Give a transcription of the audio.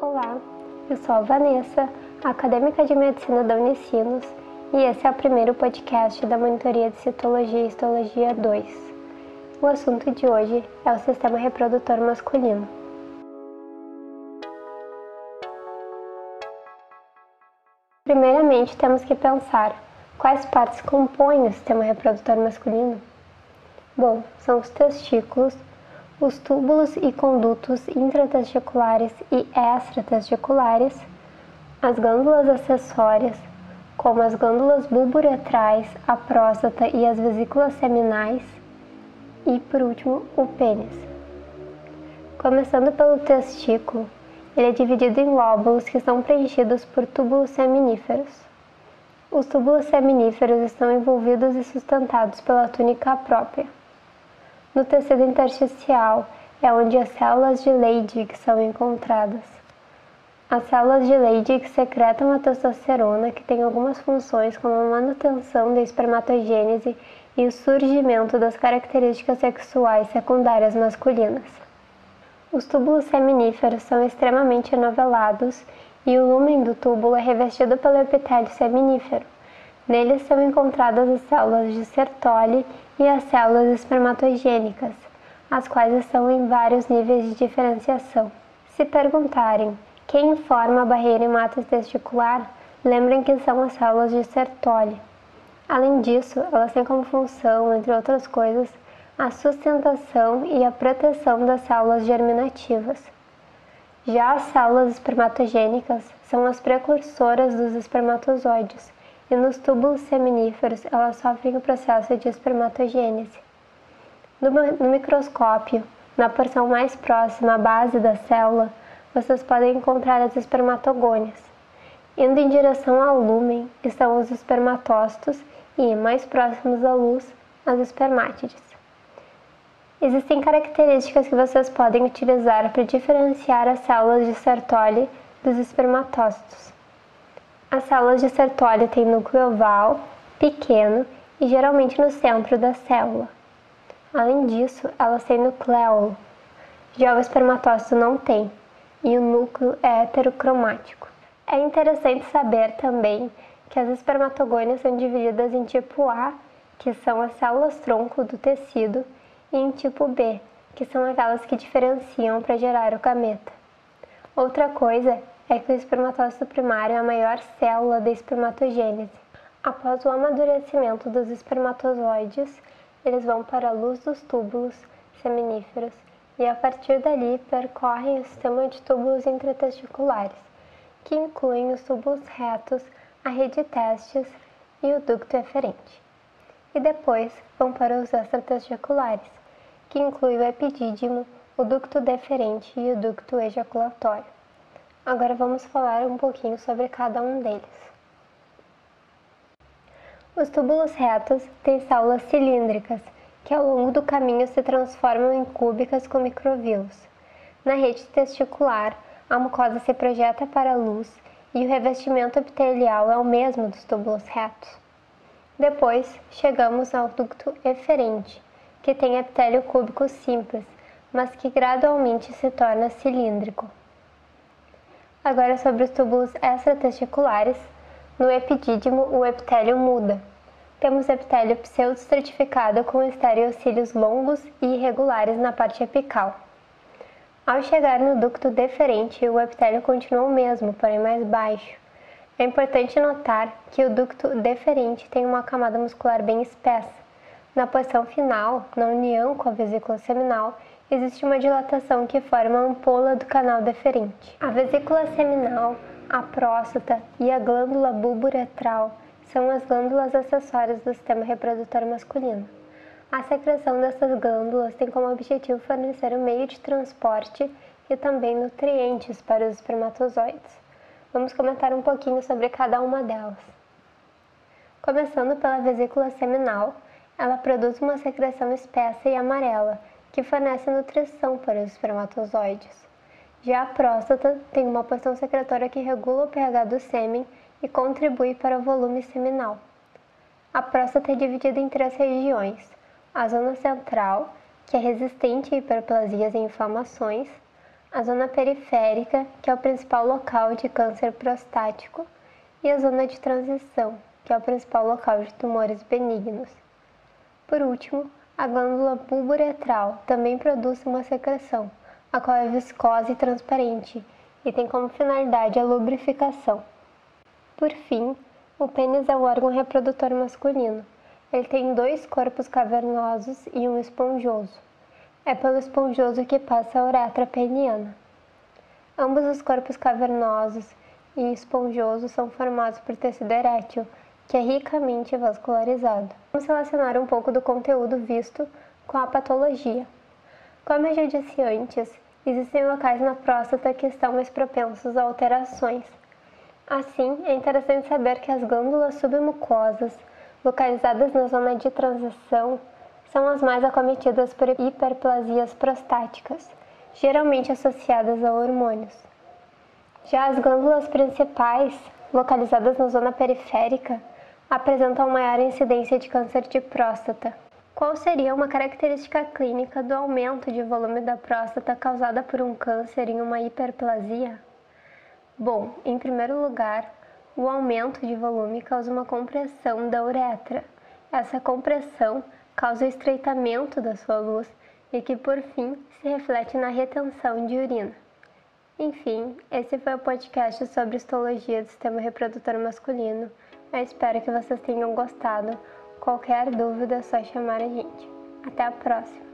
Olá, eu sou a Vanessa, acadêmica de medicina da Unicinos, e esse é o primeiro podcast da monitoria de citologia e histologia 2. O assunto de hoje é o sistema reprodutor masculino. Primeiramente, temos que pensar quais partes compõem o sistema reprodutor masculino. Bom, são os testículos, os túbulos e condutos intratesticulares e extratesticulares, as glândulas acessórias, como as glândulas bulburetrais, a próstata e as vesículas seminais, e por último, o pênis. Começando pelo testículo, ele é dividido em lóbulos que são preenchidos por túbulos seminíferos. Os túbulos seminíferos estão envolvidos e sustentados pela túnica própria. No tecido intersticial é onde as células de Leydig são encontradas. As células de Leydig secretam a testosterona, que tem algumas funções como a manutenção da espermatogênese e o surgimento das características sexuais secundárias masculinas. Os túbulos seminíferos são extremamente enovelados e o lumen do túbulo é revestido pelo epitélio seminífero. Neles são encontradas as células de Sertoli e as células espermatogênicas, as quais estão em vários níveis de diferenciação. Se perguntarem quem forma a barreira hematotesticular, lembrem que são as células de Sertoli. Além disso, elas têm como função, entre outras coisas, a sustentação e a proteção das células germinativas. Já as células espermatogênicas são as precursoras dos espermatozoides e nos túbulos seminíferos elas sofrem o processo de espermatogênese. No, no microscópio, na porção mais próxima à base da célula, vocês podem encontrar as espermatogônias. Indo em direção ao lúmen estão os espermatócitos e, mais próximos à luz, as espermátides. Existem características que vocês podem utilizar para diferenciar as células de Sertoli dos espermatócitos. As células de Sertoli têm núcleo oval, pequeno e geralmente no centro da célula. Além disso, elas têm nucleolo. Já o espermatócito não tem, e o núcleo é heterocromático. É interessante saber também que as espermatogônias são divididas em tipo A, que são as células tronco do tecido, e em tipo B, que são aquelas que diferenciam para gerar o gameta. Outra coisa é que o espermatócito primário é a maior célula da espermatogênese. Após o amadurecimento dos espermatozoides, eles vão para a luz dos túbulos seminíferos e a partir dali percorrem o sistema de túbulos intratesticulares, que incluem os túbulos retos, a rede testes e o ducto eferente. E depois vão para os extratesticulares, que inclui o epidídimo, o ducto deferente e o ducto ejaculatório. Agora vamos falar um pouquinho sobre cada um deles. Os túbulos retos têm células cilíndricas, que ao longo do caminho se transformam em cúbicas com microvilos. Na rede testicular, a mucosa se projeta para a luz e o revestimento epitelial é o mesmo dos túbulos retos. Depois, chegamos ao ducto eferente, que tem epitélio cúbico simples, mas que gradualmente se torna cilíndrico. Agora sobre os túbulos extratesticulares. No epidídimo, o epitélio muda. Temos epitélio pseudostratificado com estereocílios longos e irregulares na parte apical. Ao chegar no ducto deferente, o epitélio continua o mesmo, porém mais baixo. É importante notar que o ducto deferente tem uma camada muscular bem espessa. Na posição final, na união com a vesícula seminal, existe uma dilatação que forma a ampola do canal deferente. A vesícula seminal, a próstata e a glândula bulburetral são as glândulas acessórias do sistema reprodutor masculino. A secreção dessas glândulas tem como objetivo fornecer um meio de transporte e também nutrientes para os espermatozoides. Vamos comentar um pouquinho sobre cada uma delas. Começando pela vesícula seminal, ela produz uma secreção espessa e amarela, que fornece nutrição para os espermatozoides. Já a próstata tem uma porção secretória que regula o pH do sêmen e contribui para o volume seminal. A próstata é dividida em três regiões: a zona central, que é resistente a hiperplasias e inflamações, a zona periférica, que é o principal local de câncer prostático, e a zona de transição, que é o principal local de tumores benignos. Por último, a glândula bulboretral também produz uma secreção, a qual é viscosa e transparente e tem como finalidade a lubrificação. Por fim, o pênis é o órgão reprodutor masculino. Ele tem dois corpos cavernosos e um esponjoso. É pelo esponjoso que passa a uretra peniana. Ambos os corpos cavernosos e esponjoso são formados por tecido erétil, que é ricamente vascularizado. Vamos relacionar um pouco do conteúdo visto com a patologia. Como eu já disse antes, existem locais na próstata que estão mais propensos a alterações. Assim, é interessante saber que as glândulas submucosas, localizadas na zona de transição, são as mais acometidas por hiperplasias prostáticas, geralmente associadas a hormônios. Já as glândulas principais, localizadas na zona periférica, apresentam maior incidência de câncer de próstata. Qual seria uma característica clínica do aumento de volume da próstata causada por um câncer em uma hiperplasia? Bom, em primeiro lugar, o aumento de volume causa uma compressão da uretra. Essa compressão causa o estreitamento da sua luz e que, por fim, se reflete na retenção de urina. Enfim, esse foi o podcast sobre histologia do sistema reprodutor masculino. Eu espero que vocês tenham gostado. Qualquer dúvida é só chamar a gente. Até a próxima!